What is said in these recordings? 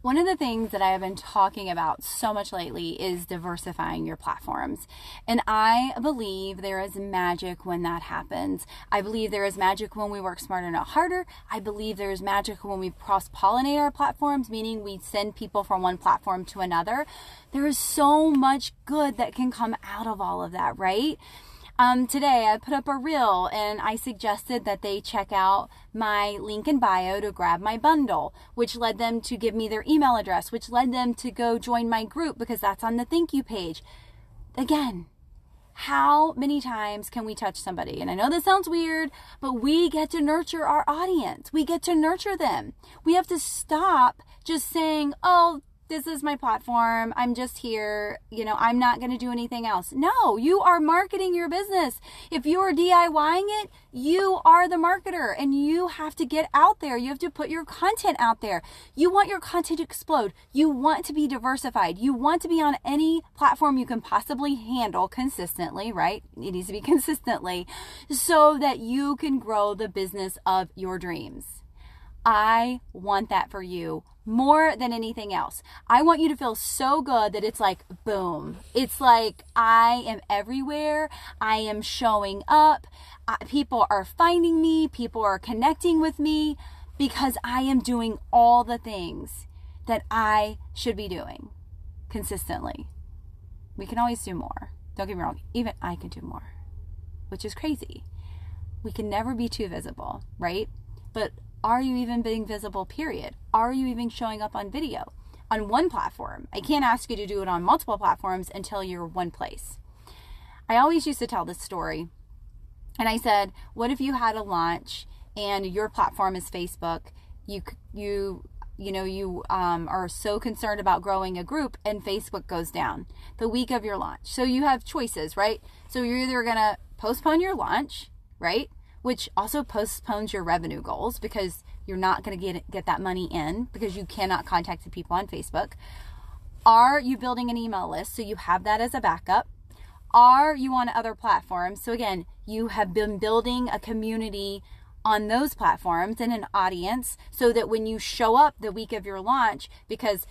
One of the things that I have been talking about so much lately is diversifying your platforms. And I believe there is magic when that happens. I believe there is magic when we work smarter, not harder. I believe there is magic when we cross pollinate our platforms, meaning we send people from one platform to another. There is so much good that can come out of all of that, right? Um, today I put up a reel and I suggested that they check out my link in bio to grab my bundle, which led them to give me their email address, which led them to go join my group because that's on the thank you page. Again, how many times can we touch somebody? And I know this sounds weird, but we get to nurture our audience. We get to nurture them. We have to stop just saying, oh, this is my platform. I'm just here. You know, I'm not going to do anything else. No, you are marketing your business. If you are DIYing it, you are the marketer and you have to get out there. You have to put your content out there. You want your content to explode. You want to be diversified. You want to be on any platform you can possibly handle consistently, right? It needs to be consistently so that you can grow the business of your dreams. I want that for you more than anything else. I want you to feel so good that it's like, boom. It's like, I am everywhere. I am showing up. people are finding me. People are connecting with me because I am doing all the things that I should be doing consistently. We can always do more. Don't get me wrong. Even I can do more, which is crazy. We can never be too visible, right? But are you even being visible, period? Are you even showing up on video on one platform? I can't ask you to do it on multiple platforms until you're one place. I always used to tell this story. And I said, what if you had a launch and your platform is Facebook? You, you, you know, you um, are so concerned about growing a group and Facebook goes down the week of your launch. So you have choices, right? So you're either going to postpone your launch, right? Which also postpones your revenue goals because you're not going to get get that money in because you cannot contact the people on Facebook. Are you building an email list so you have that as a backup? Are you on other platforms? So again, you have been building a community on those platforms and an audience so that when you show up the week of your launch because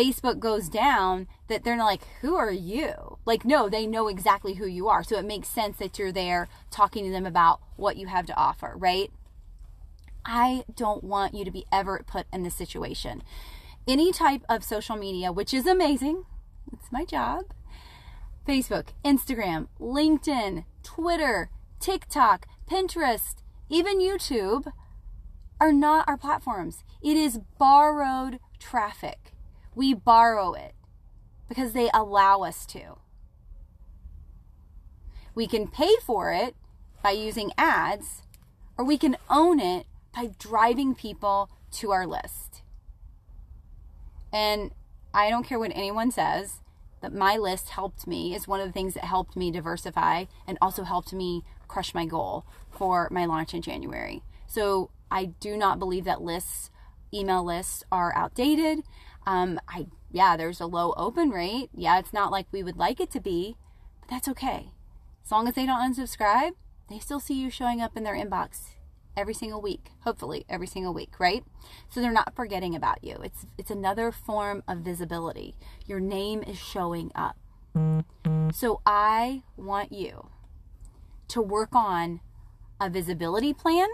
Facebook goes down, that they're not like, who are you? Like, no, they know exactly who you are. So it makes sense that you're there talking to them about what you have to offer, right? I don't want you to be ever put in this situation. Any type of social media, which is amazing, it's my job. Facebook, Instagram, LinkedIn, Twitter, TikTok, Pinterest, even YouTube are not our platforms. It is borrowed traffic. We borrow it because they allow us to. We can pay for it by using ads, or we can own it by driving people to our list. And I don't care what anyone says, that my list helped me is one of the things that helped me diversify and also helped me crush my goal for my launch in January. So I do not believe that lists, email lists, are outdated. Um, I yeah, there's a low open rate. Yeah, it's not like we would like it to be, but that's okay. As long as they don't unsubscribe, they still see you showing up in their inbox every single week, hopefully every single week, right? So they're not forgetting about you. It's it's another form of visibility. Your name is showing up. So I want you to work on a visibility plan.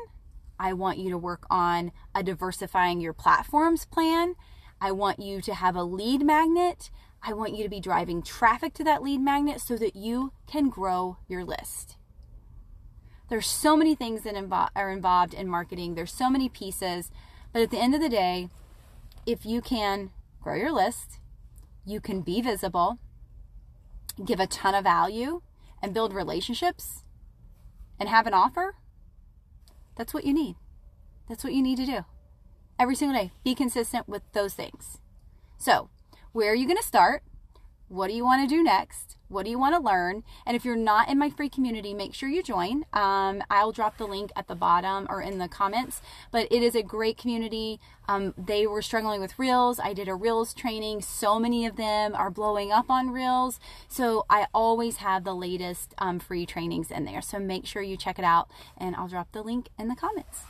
I want you to work on a diversifying your platforms plan I want you to have a lead magnet. I want you to be driving traffic to that lead magnet so that you can grow your list. There's so many things that invo- are involved in marketing. There's so many pieces, but at the end of the day, if you can grow your list, you can be visible, give a ton of value, and build relationships and have an offer, that's what you need. That's what you need to do every single day. Be consistent with those things. So, where are you going to start? What do you want to do next? What do you want to learn? And if you're not in my free community, make sure you join. Um, I'll drop the link at the bottom or in the comments. But it is a great community. Um, they were struggling with Reels. I did a Reels training. So many of them are blowing up on Reels. So I always have the latest um, free trainings in there. So make sure you check it out. And I'll drop the link in the comments.